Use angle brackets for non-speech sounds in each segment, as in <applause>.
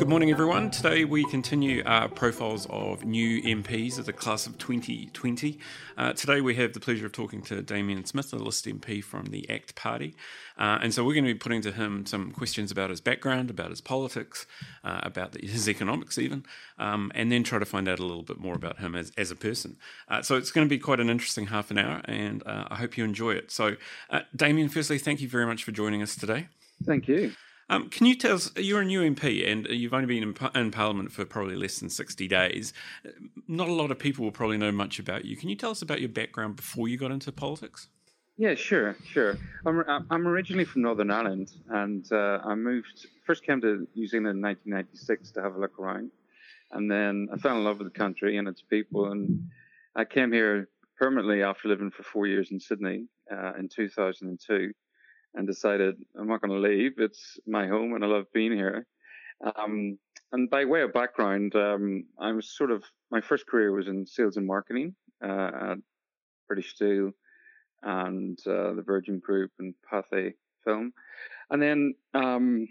Good morning, everyone. Today we continue our profiles of new MPs of the class of 2020. Uh, today we have the pleasure of talking to Damien Smith, a list MP from the ACT Party. Uh, and so we're going to be putting to him some questions about his background, about his politics, uh, about the, his economics, even, um, and then try to find out a little bit more about him as, as a person. Uh, so it's going to be quite an interesting half an hour, and uh, I hope you enjoy it. So, uh, Damien, firstly, thank you very much for joining us today. Thank you. Um, can you tell us, you're a new MP and you've only been in, in, Parliament for probably less than 60 days. Not a lot of people will probably know much about you. Can you tell us about your background before you got into politics? Yeah, sure, sure. I'm, I'm originally from Northern Ireland and uh, I moved, first came to New Zealand in 1996 to have a look around. And then I fell in love with the country and its people. And I came here permanently after living for four years in Sydney uh, in 2002 and decided I'm not going to leave. It's my home and I love being here. Um, and by way of background, um, I was sort of, my first career was in sales and marketing uh, at British Steel and uh, the Virgin Group and Pathé Film. And then um,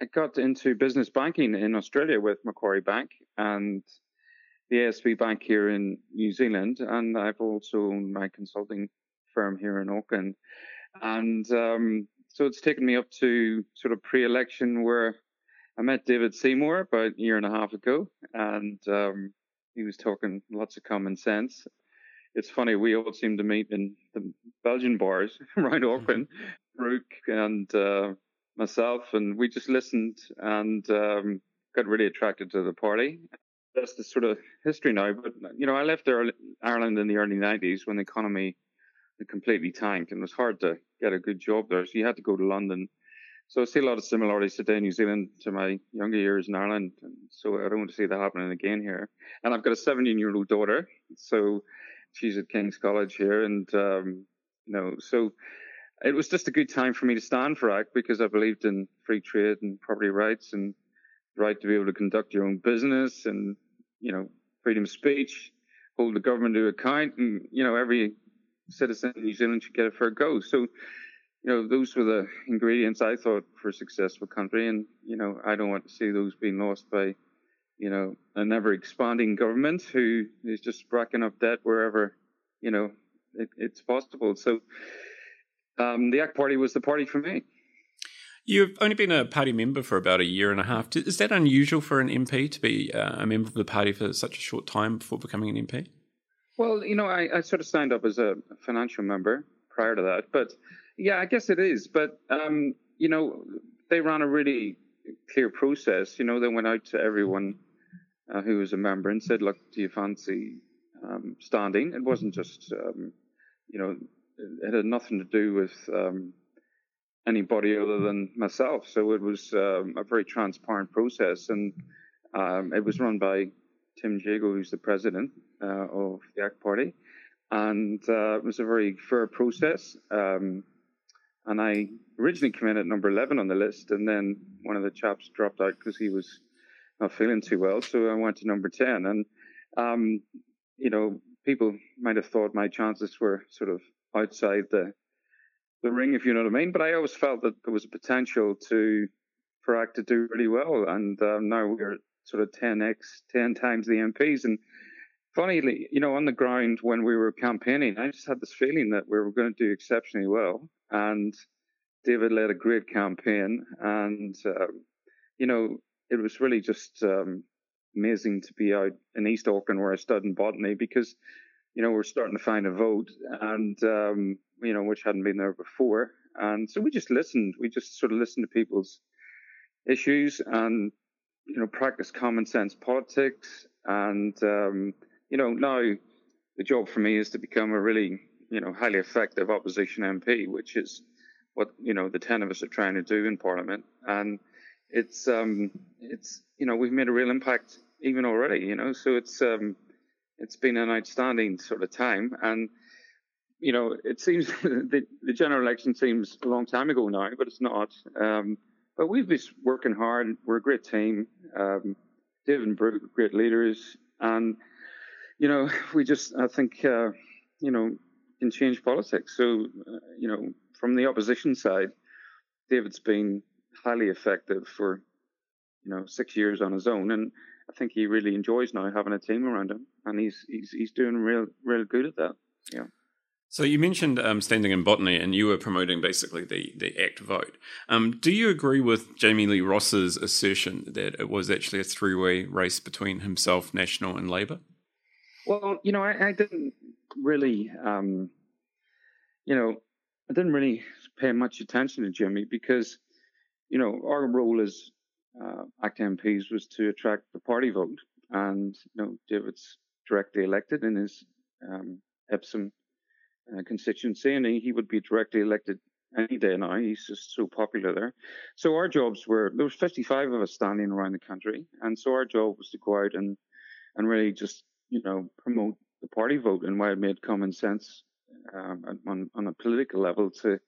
I got into business banking in Australia with Macquarie Bank and the ASB Bank here in New Zealand. And I've also owned my consulting firm here in Auckland. And um, so it's taken me up to sort of pre-election where I met David Seymour about a year and a half ago, and um, he was talking lots of common sense. It's funny, we all seem to meet in the Belgian bars <laughs> around mm-hmm. Auckland, Brooke and uh, myself, and we just listened and um, got really attracted to the party. That's the sort of history now. But you know, I left Ireland in the early '90s when the economy completely tanked and it was hard to get a good job there. So you had to go to London. So I see a lot of similarities today in New Zealand to my younger years in Ireland. And so I don't want to see that happening again here. And I've got a 17 year old daughter. So she's at King's College here. And, um, you know, so it was just a good time for me to stand for ACT because I believed in free trade and property rights and the right to be able to conduct your own business and, you know, freedom of speech, hold the government to account. And, you know, every citizen in New Zealand should get a fair go. So, you know, those were the ingredients I thought for a successful country. And, you know, I don't want to see those being lost by, you know, an ever expanding government who is just racking up debt wherever, you know, it, it's possible. So, um, the ACT Party was the party for me. You've only been a party member for about a year and a half. Is that unusual for an MP to be uh, a member of the party for such a short time before becoming an MP? Well, you know, I, I sort of signed up as a financial member prior to that, but yeah, I guess it is. But um, you know, they ran a really clear process. You know, they went out to everyone uh, who was a member and said, "Look, do you fancy um, standing?" It wasn't just, um, you know, it had nothing to do with um, anybody other than myself. So it was um, a very transparent process, and um, it was run by Tim Jago, who's the president of the ACT Party, and uh, it was a very fair process. Um, and I originally came in at number 11 on the list, and then one of the chaps dropped out because he was not feeling too well, so I went to number 10. And, um, you know, people might have thought my chances were sort of outside the the ring, if you know what I mean. But I always felt that there was a potential to for ACT to do really well, and um, now we're sort of 10x, 10 times the MPs. And funnily, you know, on the ground when we were campaigning, I just had this feeling that we were going to do exceptionally well. And David led a great campaign. And, uh, you know, it was really just um, amazing to be out in East Auckland where I studied Botany because, you know, we're starting to find a vote and, um, you know, which hadn't been there before. And so we just listened. We just sort of listened to people's issues and you know, practice common sense politics. And, um, you know, now the job for me is to become a really, you know, highly effective opposition MP, which is what, you know, the 10 of us are trying to do in Parliament. And it's, um, it's, you know, we've made a real impact even already, you know, so it's, um, it's been an outstanding sort of time. And, you know, it seems <laughs> the, the general election seems a long time ago now, but it's not. Um, but we've been working hard. We're a great team. Um, David and Brooke, great leaders, and you know, <laughs> we just I think uh, you know can change politics. So uh, you know, from the opposition side, David's been highly effective for you know, six years on his own, and I think he really enjoys now having a team around him, and he's he's he's doing real real good at that. Yeah. So you mentioned um, standing in botany, and you were promoting basically the the ACT vote. Um, do you agree with Jami-Lee Ross's assertion that it was actually a three way race between himself, National, and Labour? Well, you know, I, I didn't really, um, you know, I didn't really pay much attention to Jimmy because, you know, our role as uh, ACT MPs was to attract the party vote, and you know, David's directly elected in his um, Epsom uh, constituency, and he, would be directly elected any day now. He's just so popular there. So our jobs were there was 55 of us standing around the country, and so our job was to go out and and really just you know promote the party vote and why it made common sense um, on on a political level to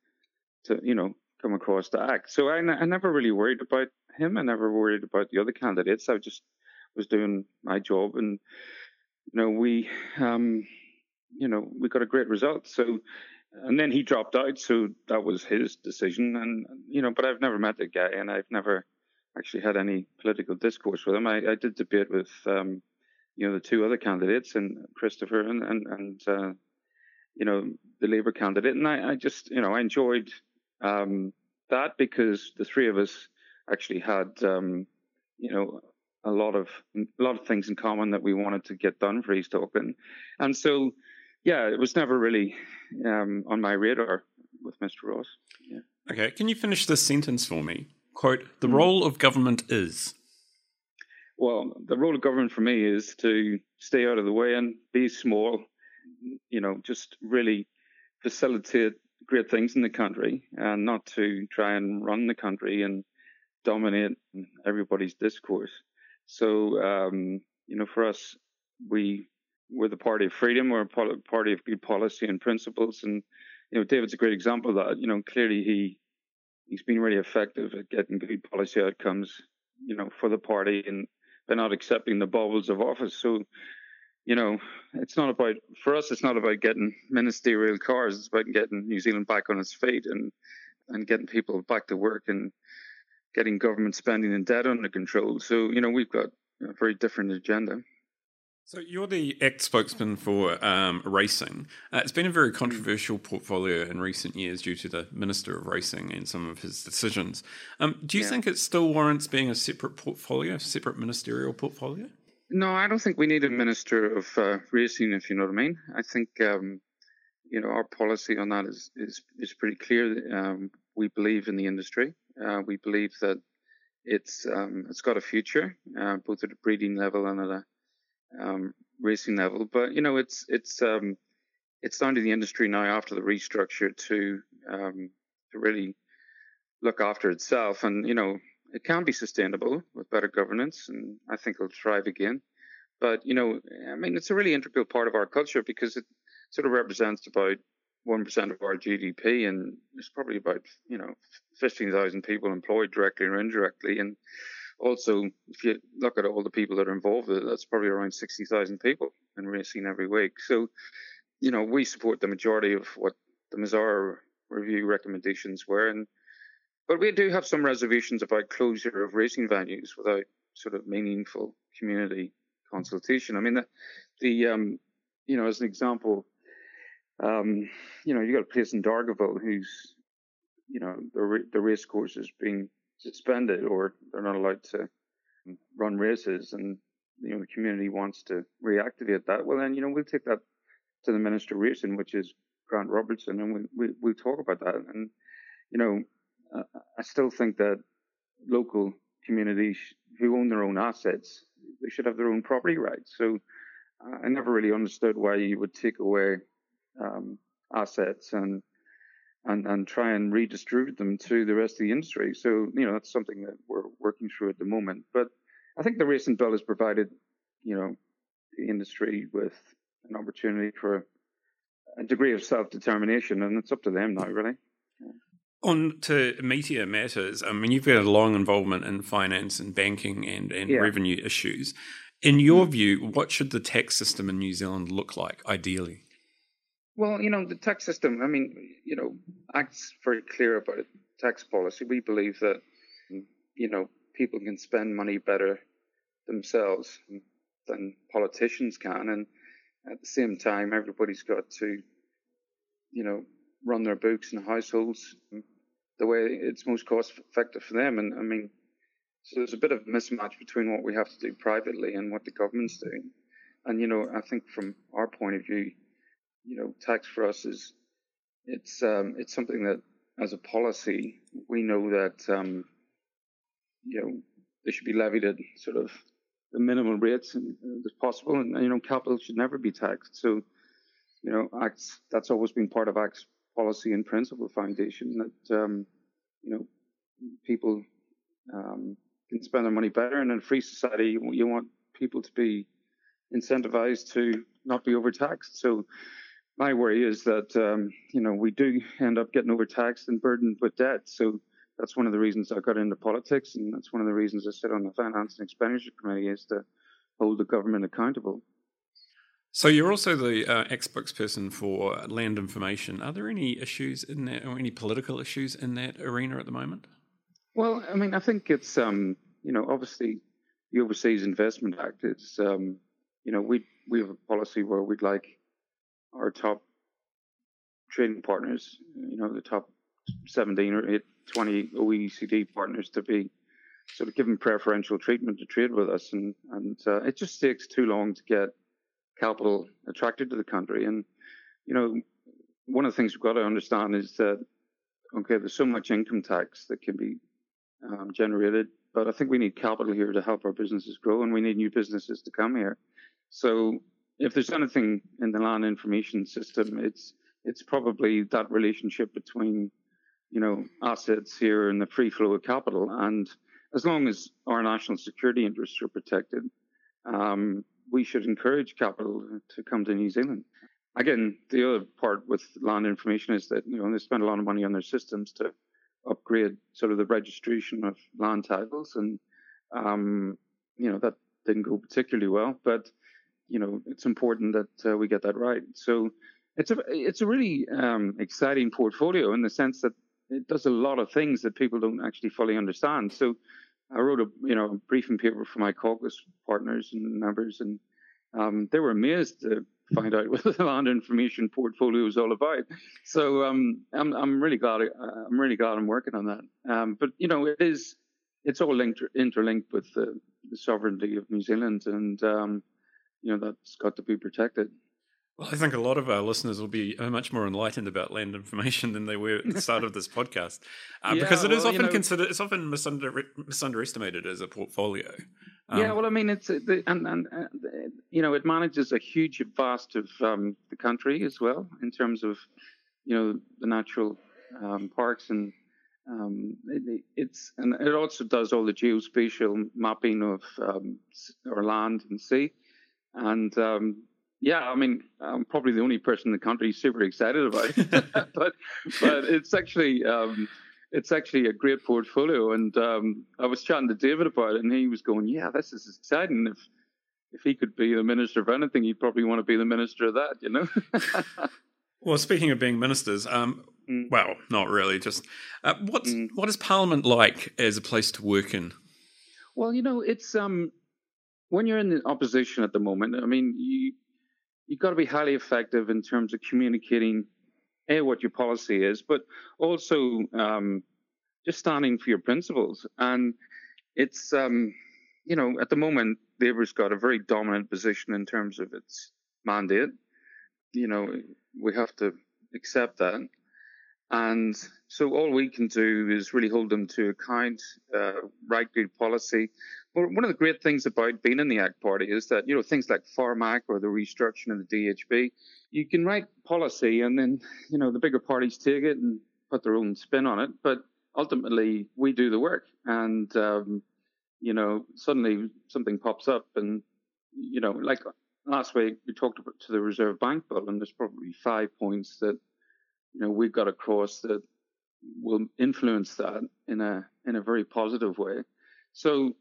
to you know come across the act. So I, I never really worried about him. I never worried about the other candidates. I just was doing my job, and you know we um you know, we got a great result. So, and then he dropped out, so that was his decision. And you know, but I've never met the guy, and I've never actually had any political discourse with him. I, I did debate with, um, you know, the two other candidates, and Christopher and and, and uh, you know, the Labour candidate, and I, I just, you know, I enjoyed um, that because the three of us actually had, um, you know, a lot of a lot of things in common that we wanted to get done for East Auckland, and so yeah, it was never really um, on my radar with Mr. Ross. Yeah. Okay, can you finish this sentence for me? Quote: "The mm. role of government is." Well, the role of government for me is to stay out of the way and be small. You know, just really facilitate great things in the country, and not to try and run the country and dominate everybody's discourse. So, um, you know, for us, we we're the party of freedom. We're a party of good policy and principles. And you know, David's a great example of that. You know, clearly he he's been really effective at getting good policy outcomes. You know, for the party and by not accepting the baubles of office. So, you know, it's not about for us. It's not about getting ministerial cars. It's about getting New Zealand back on its feet and and getting people back to work and getting government spending and debt under control. So, you know, we've got a very different agenda. So you're the ACT spokesman for um, racing. Uh, it's been a very controversial portfolio in recent years due to the Minister of Racing and some of his decisions. Um, do you yeah. think it still warrants being a separate portfolio, a separate ministerial portfolio? No, I don't think we need a Minister of uh, Racing, if you know what I mean. I think um, you know our policy on that is is is pretty clear. Um, we believe in the industry. Uh, we believe that it's um, it's got a future, uh, both at a breeding level and at a um, racing level. But you know, it's it's um, it's down to the industry now after the restructure to um, to really look after itself, and you know, it can be sustainable with better governance, and I think it'll thrive again. But you know, I mean, it's a really integral part of our culture because it sort of represents about one percent of our GDP, and there's probably about you know fifteen thousand people employed directly or indirectly, and also, if you look at all the people that are involved, that's probably around 60,000 people in racing every week. So, you know, we support the majority of what the Messara review recommendations were. And, but we do have some reservations about closure of racing venues without sort of meaningful community consultation. I mean, the, the um, you know, as an example, um, you know, you've got a place in Dargaville who's, you know, the, the race course is being suspended or they're not allowed to run races and you know the community wants to reactivate that. Well then you know we'll take that to the minister of racing which is grant robertson and we, we, we'll talk about that. And you know uh, i still think that local communities who own their own assets they should have their own property rights. So uh, i never really understood why you would take away um, assets and and, and try and redistribute them to the rest of the industry. So, you know, that's something that we're working through at the moment. But I think the recent bill has provided, you know, the industry with an opportunity for a degree of self-determination, and it's up to them now, really. On to meteor matters. I mean, you've got a long involvement in finance and banking and, and yeah. revenue issues. In your mm. view, what should the tax system in New Zealand look like, ideally? Well, you know, the tax system, I mean, you know, ACT's very clear about it, tax policy. We believe that, you know, people can spend money better themselves than politicians can, and at the same time, everybody's got to, you know, run their books and households the way it's most cost effective for them. And I mean, so there's a bit of mismatch between what we have to do privately and what the government's doing. And you know, I think from our point of view, you know, tax for us is it's um, it's something that as a policy we know that um, you know they should be levied at sort of the minimum rates as possible, and you know, capital should never be taxed. So, you know, acts that's always been part of ACT's policy and principle foundation that um, you know people um, can spend their money better, and in a free society, you want people to be incentivized to not be overtaxed. So my worry is that um, you know we do end up getting overtaxed and burdened with debt. So that's one of the reasons I got into politics, and that's one of the reasons I sit on the Finance and Expenditure Committee is to hold the government accountable. So you're also the uh, ex-spokesperson for land information. Are there any issues in that, or any political issues in that arena at the moment? Well, I mean, I think it's um, you know obviously the Overseas Investment Act. It's um, you know we we have a policy where we'd like our top trading partners, you know, the top 17 or 20 OECD partners to be sort of given preferential treatment to trade with us, and and uh, it just takes too long to get capital attracted to the country. And you know, one of the things we've got to understand is that okay, there's so much income tax that can be um, generated, but I think we need capital here to help our businesses grow, and we need new businesses to come here. So if there's anything in the land information system, it's it's probably that relationship between you know, assets here and the free flow of capital. And as long as our national security interests are protected, um, we should encourage capital to come to New Zealand. Again, the other part with land information is that, you know, they spend a lot of money on their systems to upgrade sort of the registration of land titles. And, um, you know, that didn't go particularly well, but, you know, it's important that uh, we get that right. So it's a, it's a really um, exciting portfolio in the sense that it does a lot of things that people don't actually fully understand. So I wrote a you know a briefing paper for my caucus partners and members, and um, they were amazed to find out <laughs> what the land information portfolio is all about. So um, I'm I'm really glad I'm really glad I'm working on that. Um, but you know it is it's all linked interlinked with the, the sovereignty of New Zealand, and um, you know that's got to be protected. Well, I think a lot of our listeners will be uh, much more enlightened about land information than they were at the start of this <laughs> podcast, uh, yeah, because it well, is often you know, considered it's often misunder, misunderestimated as a portfolio. Um, yeah, well, I mean, it's and and uh, you know, it manages a huge vast of um, the country as well in terms of you know the natural um, parks and um, it, it's and it also does all the geospatial mapping of um, our land and sea, and um, yeah, I mean, I'm probably the only person in the country super excited about it, <laughs> <laughs> but but it's actually um, it's actually a great portfolio. And um, I was chatting to David about it, and he was going, "Yeah, this is exciting. If if he could be the minister of anything, he'd probably want to be the minister of that." You know. <laughs> well, speaking of being ministers, um, mm. well, not really. Just uh, what's mm. what is Parliament like as a place to work in? Well, you know, it's um when you're in the opposition at the moment. I mean, you you've got to be highly effective in terms of communicating a what your policy is, but also um, just standing for your principles. And it's um, you know at the moment Labour's got a very dominant position in terms of its mandate. You know we have to accept that. And so all we can do is really hold them to account, uh, write good policy. Well, one of the great things about being in the ACT Party is that, you know, things like Pharmac or the restructuring of the DHB, you can write policy and then, you know, the bigger parties take it and put their own spin on it. But ultimately, we do the work. And, um, you know, suddenly something pops up and, you know, like last week we talked about to the Reserve Bank bill, and there's probably five points that you know we've got across that will influence that in a in a very positive way. So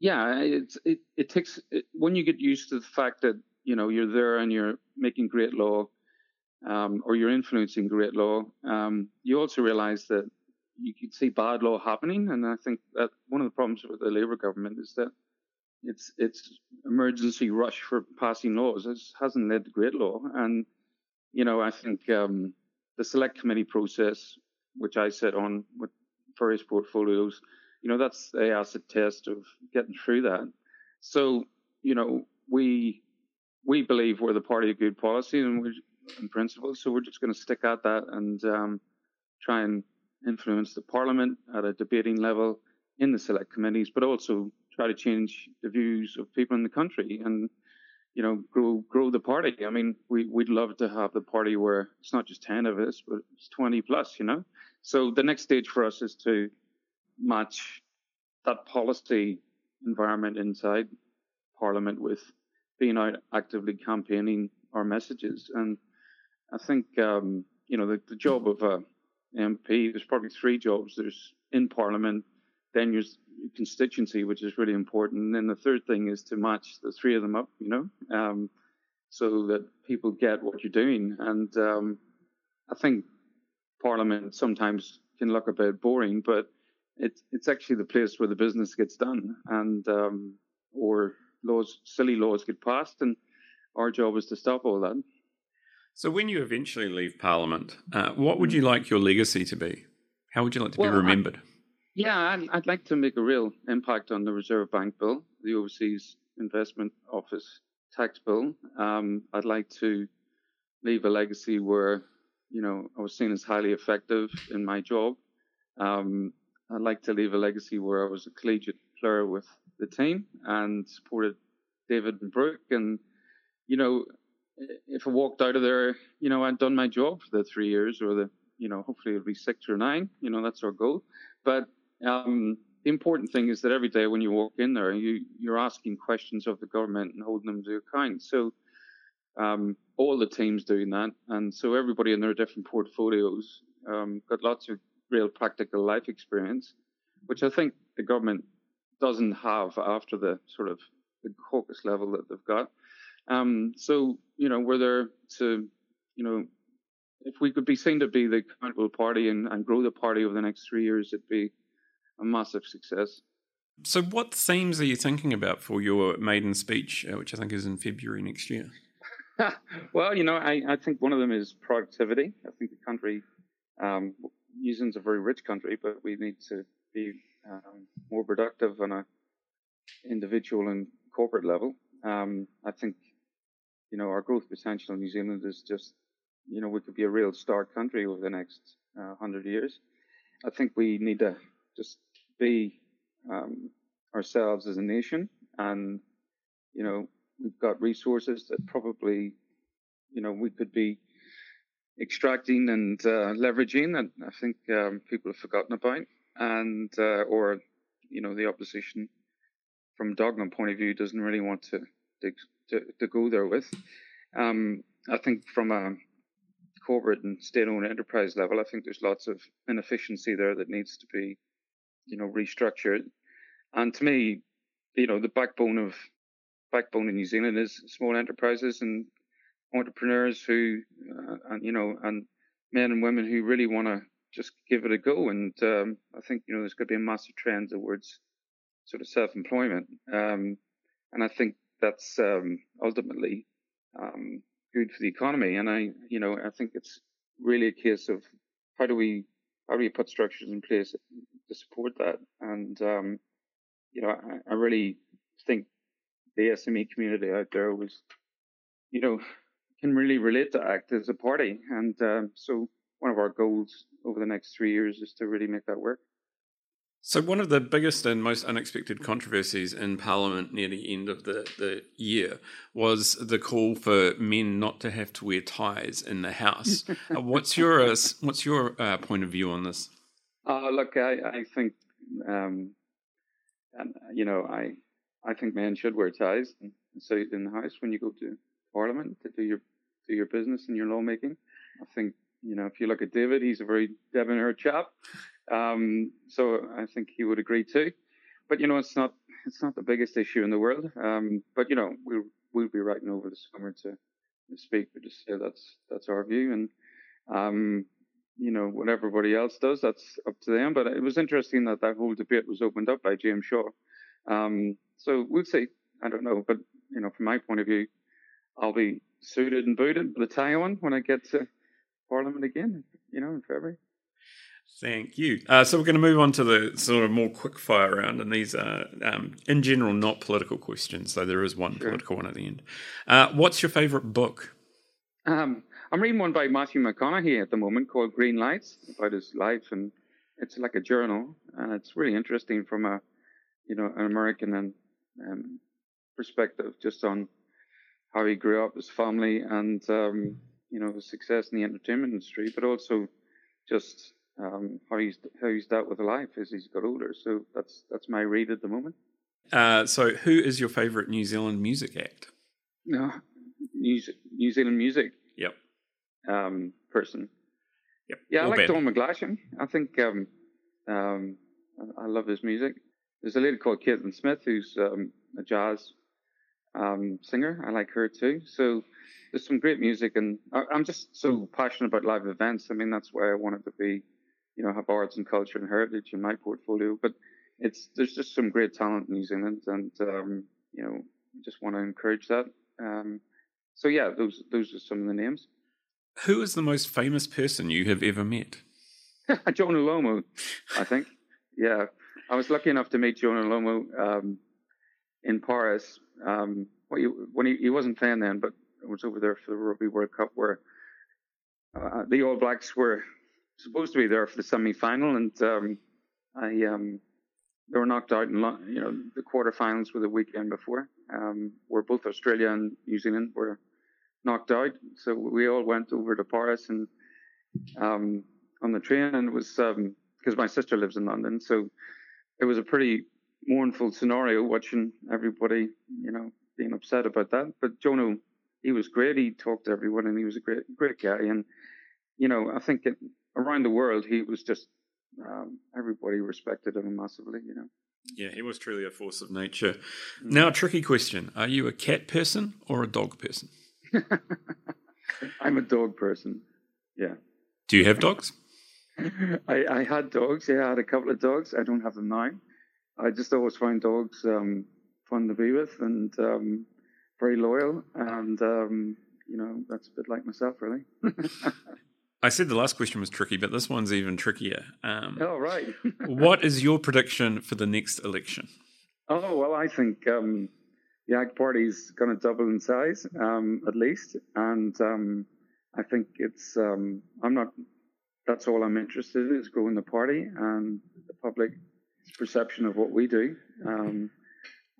yeah, it's it it takes it, when you get used to the fact that you know you're there and you're making great law, um, or you're influencing great law. Um, you also realize that you could see bad law happening. And I think that one of the problems with the Labour government is that its its emergency rush for passing laws has, hasn't led to great law. And you know, I think um, the select committee process, which I sit on with various portfolios, you know, that's the acid test of getting through that. So, you know, we we believe we're the party of good policy and we're in principle. So we're just going to stick at that and um, try and influence the parliament at a debating level in the select committees, but also try to change the views of people in the country and you know grow grow the party. I mean, we we'd love to have the party where it's not just ten of us, but it's twenty plus. You know, so the next stage for us is to match that policy environment inside Parliament with being out actively campaigning our messages. And I think um, you know the, the job of a MP. There's probably three jobs. There's in Parliament, then there's constituency, which is really important. And then the third thing is to match the three of them up, you know, um, so that people get what you're doing. And um, I think Parliament sometimes can look a bit boring, but it's it's actually the place where the business gets done, and um, or laws, silly laws get passed, and our job is to stop all that. So, when you eventually leave Parliament, uh, what would you like your legacy to be? How would you like to well, be remembered? I, yeah, I'd, I'd, like to make a real impact on the Reserve Bank Bill, the Overseas Investment Office tax bill. Um, I'd like to leave a legacy where, you know, I was seen as highly effective in my job. Um, I'd like to leave a legacy where I was a collegiate player with the team and supported David and Brooke. And, you know, if I walked out of there, you know, I'd done my job for the three years or the, you know, hopefully it'll be six or nine, you know, that's our goal. But um, the important thing is that every day when you walk in there, you, you're asking questions of the government and holding them to account. So um, all the teams doing that. And so everybody in their different portfolios um, got lots of real practical life experience, which I think the government doesn't have after the sort of the caucus level that they've got. Um, so, you know, we're there to, you know, if we could be seen to be the accountable party and, and grow the party over the next three years, it'd be a massive success. So, what themes are you thinking about for your maiden speech, uh, which I think is in February next year? <laughs> well, you know, I, I think one of them is productivity. I think the country, um, New Zealand's a very rich country, but we need to be um, more productive on a individual and corporate level. Um, I think you know, our growth potential in New Zealand is just, you know, we could be a real star country over the next uh, hundred years. I think we need to just be um, ourselves as a nation, and you know, we've got resources that probably, you know, we could be extracting and uh, leveraging that I think um, people have forgotten about, and uh, or you know, the opposition from dogma point of view doesn't really want to to, to go there with. Um, I think from a corporate and state-owned enterprise level, I think there's lots of inefficiency there that needs to be, you know, restructured. And to me, you know, the backbone of backbone in New Zealand is small enterprises and entrepreneurs who, uh, and you know, and men and women who really want to just give it a go. And um, I think you know there's going to be a massive trend towards sort of self-employment. Um, and I think that's um, ultimately um, good for the economy. And I, you know, I think it's really a case of how do we how do we put structures in place to support that? And um, you know, I, I, really think the SME community out there was, you know, can really relate to ACT as a party. And uh, so one of our goals over the next three years is to really make that work. So, one of the biggest and most unexpected controversies in Parliament near the end of the, the year was the call for men not to have to wear ties in the House. <laughs> uh, what's your uh, what's your uh, point of view on this? Uh, look, I, I think, um, and, you know, I I think men should wear ties and sit in the House when you go to Parliament to do your do your business and your lawmaking. I think you know if you look at David, he's a very debonair chap. Um, so I think he would agree too. But you know, it's not it's not the biggest issue in the world. Um, but you know, we'll we'll be writing over the summer to, speak, but just say that's that's our view. And um, you know, what everybody else does, that's up to them. But it was interesting that that whole debate was opened up by James Shaw. Um, so we'll see. I don't know, but you know, from my point of view, I'll be suited and booted with a tie on when I get to Parliament again. You know, in February. Thank you. Uh, so we're going to move on to the sort of more quick fire round, and these are, um, in general, not political questions. So there is one sure. political one at the end. Uh, what's your favourite book? Um, I'm reading one by Matthew McConaughey at the moment called Green Lights about his life, and it's like a journal, and it's really interesting from a, you know, an American and um, perspective, just on how he grew up, his family, and um, you know, his success in the entertainment industry, but also just um, how he's how he's dealt with life as he's got older. So that's that's my read at the moment. Uh, so, who is your favourite New Zealand music act? No, New, New Zealand music. Yep. Um, person. Yep. Yeah, I like Don McGlashan. I think um, um, I love his music. There's a lady called Caitlin Smith who's um, a jazz um, singer. I like her too. So there's some great music, and I, am just so passionate about live events. I mean, that's why I wanted to be you know, have arts and culture and heritage in my portfolio. But it's there's just some great talent in New Zealand, and um, you know, just want to encourage that. Um, so yeah, those those are some of the names. Who is the most famous person you have ever met? <laughs> Jonah Lomu, I think. yeah, I was lucky enough to meet Jonah Lomu um, in Paris. Um, when he, he wasn't playing then, but I was over there for the Rugby World Cup where uh, the All Blacks were supposed to be there for the semi-final, and um, I um, they were knocked out in you know the quarterfinals were the weekend before, um, where both Australia and New Zealand were knocked out. So we all went over to Paris and um, on the train, and it was because um, my sister lives in London, so it was a pretty mournful scenario watching everybody, you know, being upset about that. But Jono, he was great. He talked to everyone, and he was a great, great guy. And you know, I think it, around the world, he was just um, everybody respected him massively. You know. Yeah, he was truly a force of nature. Mm. Now, a tricky question: Are you a cat person or a dog person? <laughs> I'm a dog person. Yeah. Do you have dogs? <laughs> I, I, had dogs. Yeah, I had a couple of dogs. I don't have them now. I just always find dogs um, fun to be with and um, very loyal. And um, you know, that's a bit like myself, really. <laughs> I said the last question was tricky, but this one's even trickier. Um, oh, right. <laughs> what is your prediction for the next election? Oh, well, I think um, the ACT Party's going to double in size, um, at least. And um, I think it's, um, I'm not, that's all I'm interested in is growing the party and the public perception of what we do. Um,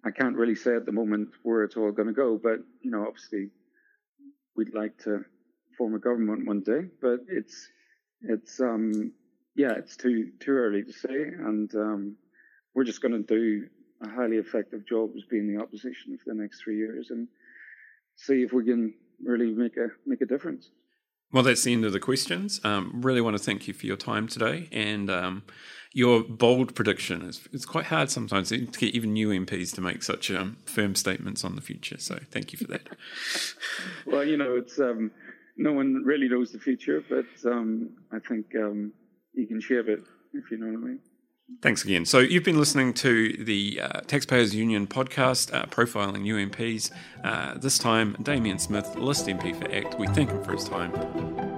I can't really say at the moment where it's all going to go, but, you know, obviously we'd like to form a government one day, but it's it's um yeah, it's too too early to say, and um, we're just going to do a highly effective job as being the opposition for the next three years and see if we can really make a make a difference. Well, that's the end of the questions. Um, really want to thank you for your time today and um, your bold prediction. It's, it's, quite hard sometimes to get even new MPs to make such um, firm statements on the future. So thank you for that. <laughs> well, you know, it's um, no one really knows the future, but um, I think um, you can shape it if you know what I mean. Thanks again. So, you've been listening to the uh, Taxpayers Union podcast, uh, profiling UMPs. Uh, this time, Damien Smith, list MP for ACT. We thank him for his time.